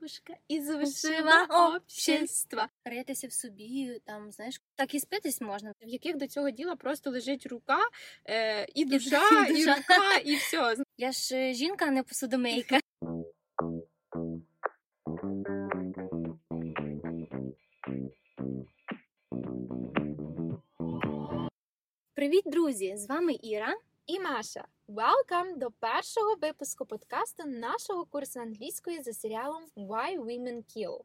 девушка із высшего общества. Ритися в собі, там, знаєш, так і спитись можна. В яких до цього діла просто лежить рука, е, і душа, і, душа. рука, і все. Я ж е, жінка, а не посудомийка. Привіт, друзі! З вами Іра. І Маша, welcome до першого випуску подкасту нашого курсу англійської за серіалом Why Women Kill.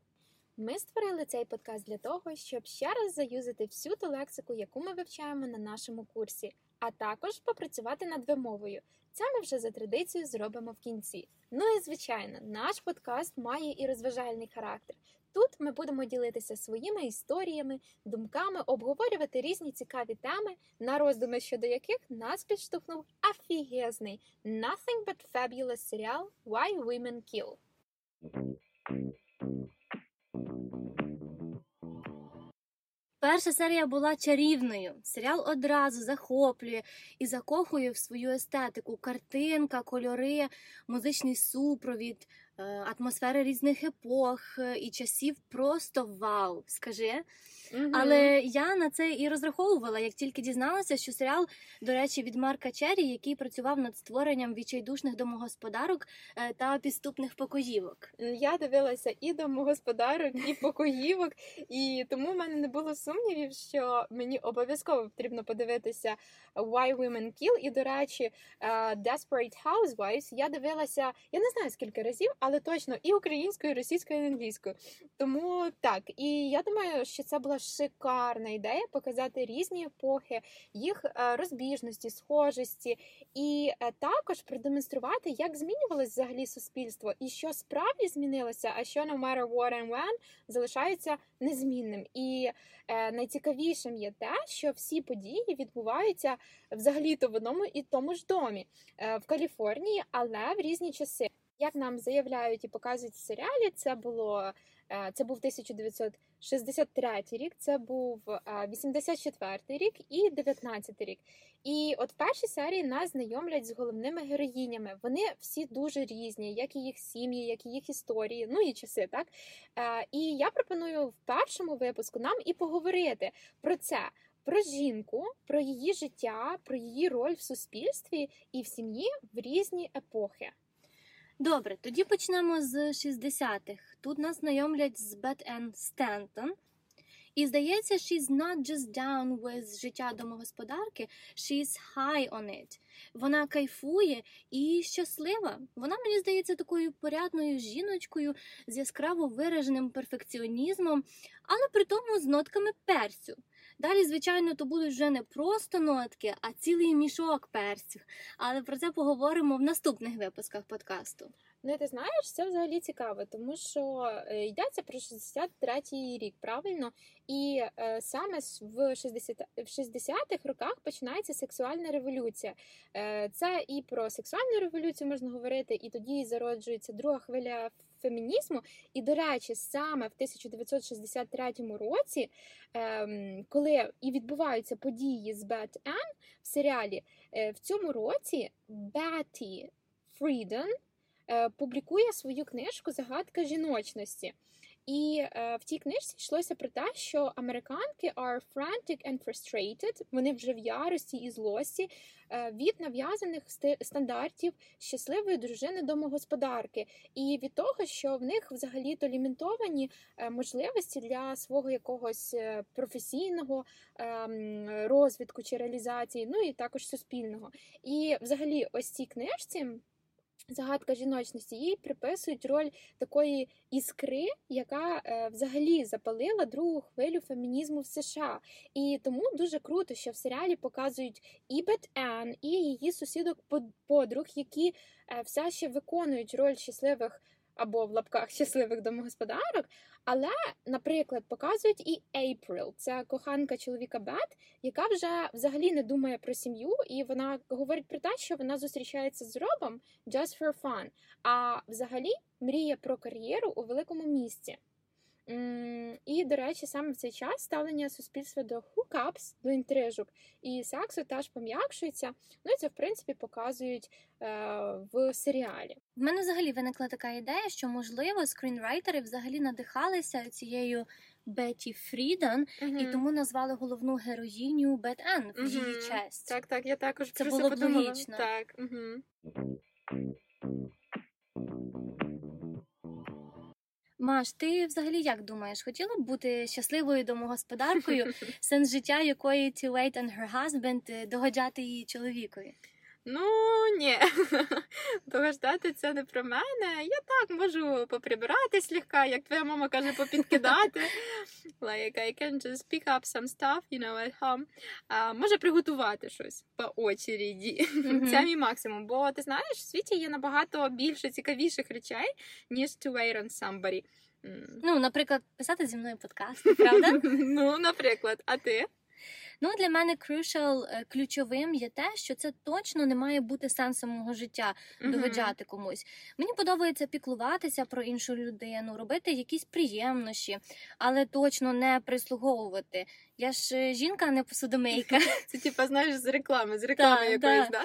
Ми створили цей подкаст для того, щоб ще раз заюзати всю ту лексику, яку ми вивчаємо на нашому курсі, а також попрацювати над вимовою. Це ми вже за традицією зробимо в кінці. Ну і звичайно, наш подкаст має і розважальний характер. Тут ми будемо ділитися своїми історіями, думками, обговорювати різні цікаві теми, на роздуми щодо яких нас підштовхнув офігезний Nothing But Fabulous серіал Why Women Kill. Перша серія була чарівною. Серіал одразу захоплює і закохує в свою естетику: картинка, кольори, музичний супровід, атмосфери різних епох і часів. Просто вау! Скажи. Але я на це і розраховувала, як тільки дізналася, що серіал, до речі, від Марка Черрі, який працював над створенням відчайдушних домогосподарок е, та підступних покоївок. я дивилася і домогосподарок, і покоївок, і тому в мене не було сумнівів, що мені обов'язково потрібно подивитися Why Women Kill. І, до речі, е, Desperate Housewives я дивилася, я не знаю скільки разів, але точно і українською, і російською, і англійською. Тому так, і я думаю, що це була шикарна ідея показати різні епохи, їх е, розбіжності, схожості, і е, також продемонструвати, як змінювалось взагалі суспільство, і що справді змінилося, а що no matter what and when залишається незмінним. І е, найцікавішим є те, що всі події відбуваються взагалі-то в одному і тому ж домі в Каліфорнії, але в різні часи. Як нам заявляють і показують в серіалі, це було е, це був 1963 рік, це був е, 84 рік і 19 рік. І от в першій серії нас знайомлять з головними героїнями. Вони всі дуже різні, як і їх сім'ї, як і їх історії, ну і часи, так Е, І я пропоную в першому випуску нам і поговорити про це. Про жінку, про її життя, про її роль в суспільстві і в сім'ї в різні епохи. Добре, тоді почнемо з 60-х. Тут нас знайомлять з Бет Енн Стентон. І здається, she's not just down with життя домогосподарки, she's high on it. Вона кайфує і щаслива. Вона мені здається такою порядною жіночкою з яскраво вираженим перфекціонізмом, але при тому з нотками перцю. Далі, звичайно, то будуть вже не просто нотки, а цілий мішок перцю. Але про це поговоримо в наступних випусках подкасту. Ну, ти знаєш, це взагалі цікаво, тому що е, йдеться про 63-й рік, правильно? І е, саме в 60 в 60-х роках починається сексуальна революція. Е, це і про сексуальну революцію можна говорити, і тоді зароджується друга хвиля фемінізму. І, до речі, саме в 1963 році, ем, коли і відбуваються події з Бет Ен в серіалі, е, в цьому році Бетті Фріден е, публікує свою книжку Загадка жіночності. І е, в тій книжці йшлося про те, що американки are frantic and frustrated, вони вже в ярості і злості е, від нав'язаних стандартів щасливої дружини домогосподарки, і від того, що в них взагалі-то лімітовані е, можливості для свого якогось е, професійного ем, розвитку чи реалізації, ну і також суспільного. І взагалі, ось цій книжці. Загадка жіночності їй приписують роль такої іскри, яка е, взагалі запалила другу хвилю фемінізму в США. І тому дуже круто, що в серіалі показують і Бет Енн, і її сусідок под- подруг, які е, все ще виконують роль щасливих або в лапках щасливих домогосподарок. Але, наприклад, показують і Ейприл, це коханка чоловіка Бет, яка вже взагалі не думає про сім'ю, і вона говорить про те, що вона зустрічається з Робом just for fun, а взагалі мріє про кар'єру у великому місті. І, до речі, саме в цей час ставлення суспільства до hookups, до інтрижок і сексу теж пом'якшується. Ну і це, в принципі, показують е, в серіалі. В мене взагалі виникла така ідея, що можливо скрінрайтери взагалі надихалися цією Бетті Фрідан, і тому назвали головну героїню Бет Енн в її честь. Так, так, я також Це було б логічно. Так. Угу. Маш, ти взагалі як думаєш, хотіла б бути щасливою домогосподаркою, сенс життя якої to wait on her husband е, догоджати її чоловікові? Ну ні, догождати це не про мене. Я так можу поприбирати слегка, як твоя мама каже, попідкидати. Like I can just pick up some stuff, you know, at home. А, може приготувати щось по очереді. Мгм. Це мій максимум. Бо ти знаєш, в світі є набагато більше цікавіших речей, ніж to wait on somebody. Ну, наприклад, писати зі мною подкасти, правда? ну, наприклад, а ти? Ну, для мене crucial, е, ключовим є те, що це точно не має бути сенсом мого життя догоджати комусь. Мені подобається піклуватися про іншу людину, робити якісь приємнощі, але точно не прислуговувати. Я ж е, жінка, а не посудомийка. Це типа, знаєш, з реклами, з реклами якоїсь, да.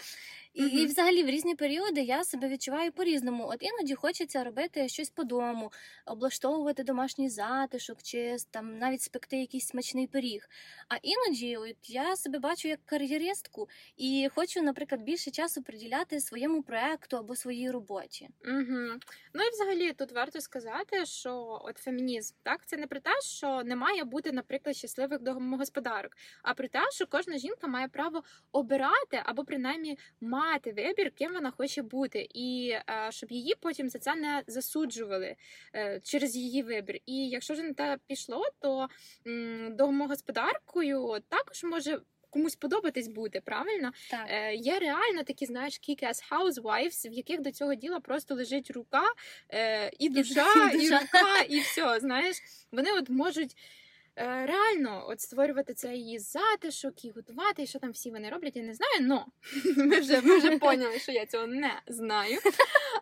І, Мгм. і взагалі в різні періоди я себе відчуваю по-різному. От іноді хочеться робити щось по дому, облаштовувати домашній затишок, чи там навіть спекти якийсь смачний пиріг. А іноді от я себе бачу як кар'єристку і хочу, наприклад, більше часу приділяти своєму проекту або своїй роботі. Угу. Ну і взагалі тут варто сказати, що от фемінізм, так, це не про те, що не має бути, наприклад, щасливих домогосподарок, а про те, що кожна жінка має право обирати або принаймні мати вибір, ким вона хоче бути, і е, щоб її потім за це не засуджували е, через її вибір. І якщо вже на те пішло, то м, домогосподаркою також може. Комусь подобатись бути, правильно? Так. Е, є реально такі, знаєш, kick-ass housewives, в яких до цього діла просто лежить рука, е, і душа, і і, душа. рука, і все. Знаєш, вони от можуть. Е, Реально, от створювати цей її затишок і готувати, і що там всі вони роблять, я не знаю. Но ми вже ми вже поняли, що я цього не знаю.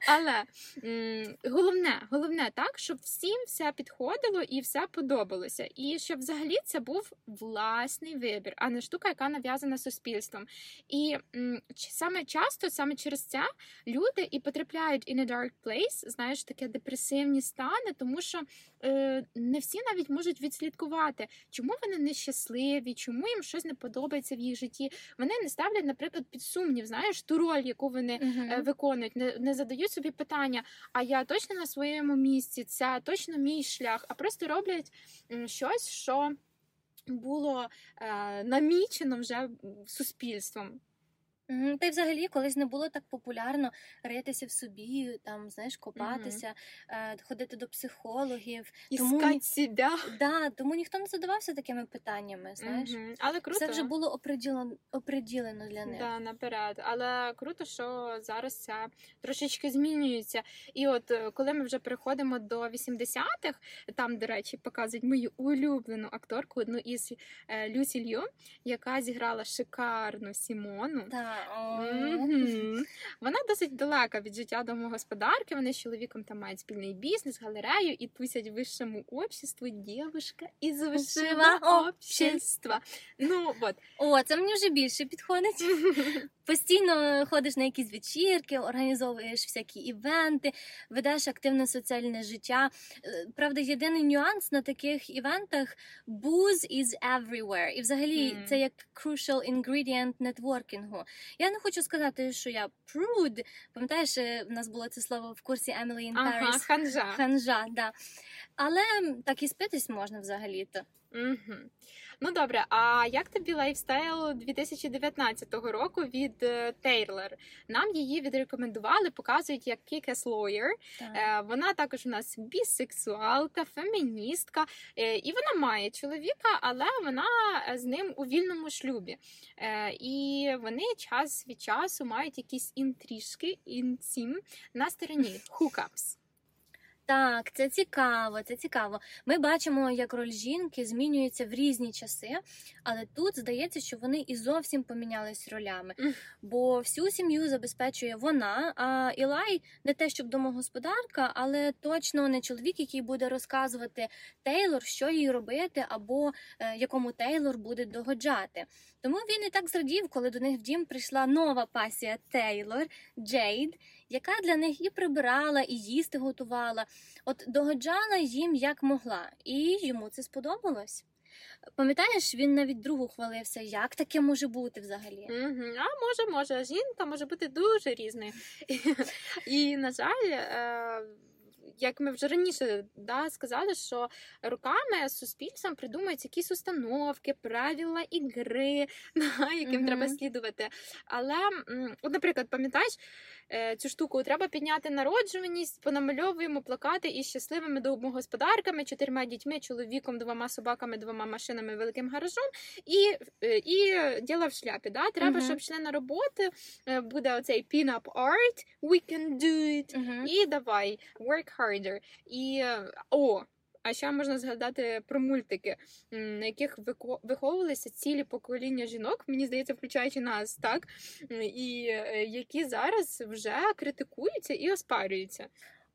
Але м, головне, головне так, щоб всім все підходило і все подобалося. І щоб взагалі це був власний вибір, а не штука, яка нав'язана суспільством. І м, саме часто, саме через це люди і потрапляють in a dark place, знаєш, таке депресивні стани, тому що е, не всі навіть можуть відслідкувати, чому вони нещасливі, чому їм щось не подобається в їх житті. Вони не ставлять, наприклад, під сумнів, знаєш, ту роль, яку вони uh-huh. виконують, не, не задають собі питання, а я точно на своєму місці, це точно мій шлях, а просто роблять щось, що було е, намічено вже суспільством. Та й взагалі колись не було так популярно ритися в собі, там знаєш, копатися, е, ходити до психологів. Тому Іскать ні- себе. Да, тому ніхто не задавався такими питаннями. Знаєш, Мгм. Але круто. все вже було оприділено, оприділено для них. Да, наперед. Але круто, що зараз це трошечки змінюється. І от е, коли ми вже переходимо до 80-х, там, до речі, показують мою улюблену акторку, одну із е, Люсі Лью, яка зіграла шикарну Сімону. Та, Вона досить далека від життя домогосподарки. Вони з чоловіком там мають спільний бізнес, галерею і тусять вищому обществу дівушка із вищого Вищого общества. Ну от. О, це мені вже більше підходить. Постійно ходиш на якісь вечірки, організовуєш всякі івенти, ведеш активне соціальне життя. Е, Правда, єдиний нюанс на таких івентах booze is everywhere. І взагалі Мгм. це як crucial ingredient нетворкінгу. Я не хочу сказати, що я prude. Пам'ятаєш, е, в нас було це слово в курсі Емілі Ага, ханжа. Ханжа, да. Але так і спитись можна взагалі-то. Угу. Ну добре, а як тобі лайфстайл 2019 року від Тейлор? Нам її відрекомендували, показують як kick-ass lawyer. Так. Е, Вона також у нас бісексуалка, феміністка, е, і вона має чоловіка, але вона е, з ним у вільному шлюбі. І вони час від часу мають якісь інтрижки, інцім на стороні hookups. Так, це цікаво, це цікаво. Ми бачимо, як роль жінки змінюється в різні часи, але тут здається, що вони і зовсім помінялись ролями. Бо всю сім'ю забезпечує вона, а Ілай не те, щоб домогосподарка, але точно не чоловік, який буде розказувати Тейлор, що їй робити, або е, якому Тейлор буде догоджати. Тому він і так зрадів, коли до них в дім прийшла нова пасія Тейлор, Джейд, яка для них і прибирала, і їсти готувала. От догоджала їм як могла, і йому це сподобалось. Пам'ятаєш, він навіть другу хвалився, як таке може бути взагалі? Угу. А може, може, жінка може бути дуже різною. І, на жаль, е, як ми вже раніше да, сказали, що руками суспільством придумують якісь установки, правила ігри, да, яким Мгм. треба слідувати. Але, от, наприклад, пам'ятаєш е, цю штуку, треба підняти народжуваність, понамальовуємо плакати із щасливими домогосподарками, чотирма дітьми, чоловіком, двома собаками, двома машинами, великим гаражом і, е, і діло в шляпі. Да? Треба, Мгм. щоб члена роботи е, буде оцей pin-up art, we can do it, Угу. і давай, work harder. І о, а ще можна згадати про мультики, на яких виховувалися цілі покоління жінок, мені здається, включаючи нас, так? І е, які зараз вже критикуються і оспарюються.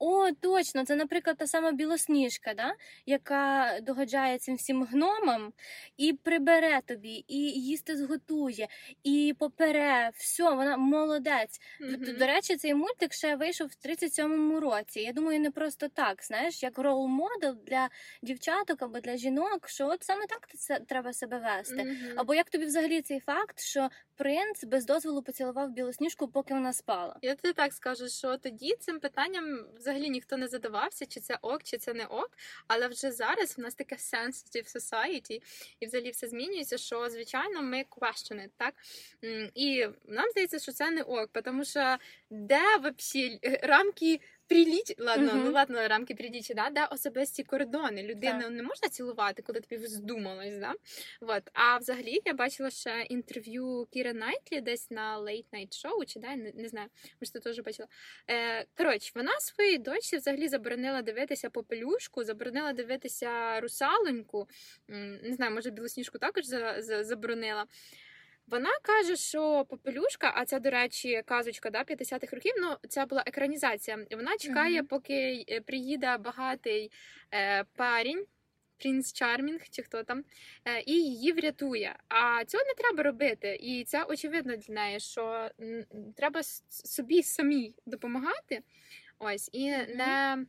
О, точно, це, наприклад, та сама білосніжка, да? яка догоджає цим всім гномам і прибере тобі, і їсти зготує, і попере. Все, вона молодець. Мгм. До речі, цей мультик ще вийшов в 37-му році. Я думаю, не просто так, знаєш, як рол модел для дівчаток або для жінок, що от саме так це треба себе вести. Мгм. Або як тобі взагалі цей факт, що принц без дозволу поцілував білосніжку, поки вона спала? Я тобі так скажу, що тоді цим питанням взагалі ніхто не задавався, чи це ок, чи це не ок. Але вже зараз в нас таке sensitive society, і взагалі все змінюється, що звичайно ми question так? І нам здається, що це не ок, тому що де взагалі рамки приліч... Ладно, Мгм. ну ладно, рамки прилічі, да? де особисті кордони. Людину Так. не можна цілувати, коли тобі вздумалось, да? Вот. А взагалі я бачила ще інтерв'ю Кіри Найтлі десь на Late Night Show, чи да? не, не знаю, може ти теж бачила. Е, коротше, вона своїй дочці взагалі заборонила дивитися попелюшку, заборонила дивитися русалоньку. Не знаю, може білосніжку також за, за, заборонила. Вона каже, що попелюшка, а це, до речі, казочка да, 50-х років. Ну, це була екранізація. Вона чекає, Мгм. поки е, приїде багатий е, парень. Принц Чармінг чи хто там, е, і її врятує. А цього не треба робити. І це очевидно для неї, що треба собі самій допомагати. Ось і Мгм. не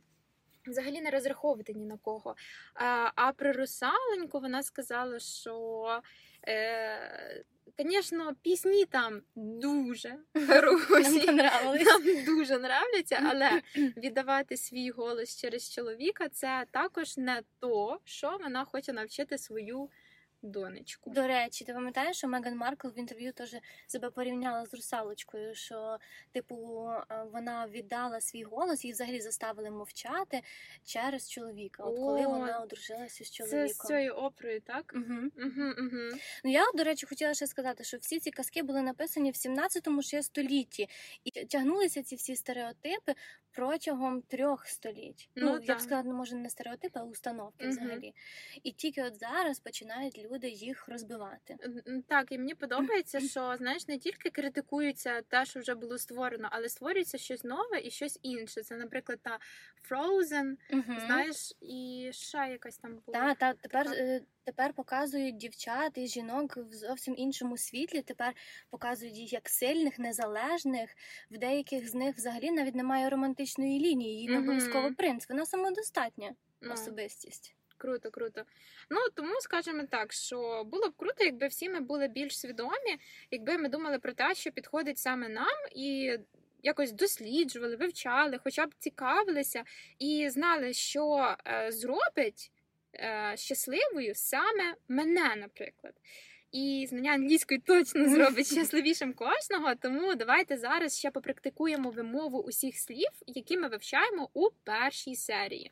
взагалі не розраховувати ні на кого. А, а про русаленьку вона сказала, що. Е, Звісно, пісні там дуже хороші. Нам дуже нравляться, але віддавати свій голос через чоловіка це також не то, що вона хоче навчити свою донечку. До речі, ти пам'ятаєш, що Меган Маркл в інтерв'ю теж себе порівняла з русалочкою, що типу е, вона віддала свій голос, її взагалі заставили мовчати через чоловіка. От коли О, вона одружилася з Це чоловіком. з цією оперою, так? Угу. Угу, угу. Ну я, до речі, хотіла ще сказати, що всі ці казки були написані в 17-му ще столітті, і тягнулися ці всі стереотипи протягом трьох століть. Ну, Ну, я б сказала, ну, може не стереотипи, а установки Мгм. взагалі. І тільки от зараз починають люди їх розбивати. Так, і мені подобається, що знаєш, не тільки критикується те, що вже було створено, але створюється щось нове і щось інше. Це, наприклад, та Frozen, Угу. знаєш, і ще якась там була. Та, та тепер, Така- е, тепер показують дівчат і жінок в зовсім іншому світлі. Тепер показують їх як сильних, незалежних. В деяких з них взагалі навіть немає романтичної лінії. Їй не обов'язково принц. Вона самодостатня Ну, особистість. Круто, круто. Ну тому скажемо так, що було б круто, якби всі ми були більш свідомі, якби ми думали про те, що підходить саме нам, і якось досліджували, вивчали, хоча б цікавилися, і знали, що е, зробить е, щасливою саме мене, наприклад. І знання англійської точно зробить щасливішим кожного. Тому давайте зараз ще попрактикуємо вимову усіх слів, які ми вивчаємо у першій серії.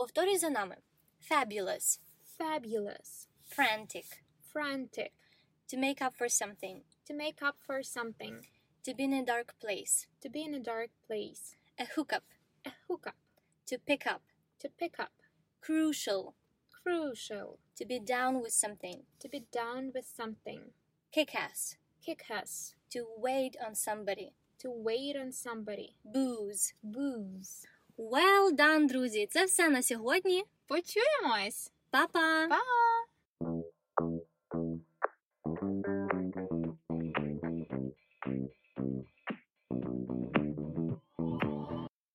Повторюй за нами: fabulous, Fabulous. frantic, frantic, to make up for something, to make up for something, To be in a dark place. To be in a dark place. A hookup. A hookup. To pick up. To pick up. Crucial. Crucial. To be down with something. To be down with something. Kick ass. Kick ass. To wait on somebody. To wait on somebody. Booze. Booze. Well done, друзі! Це все на сьогодні. Почуємось! Па-па! Па!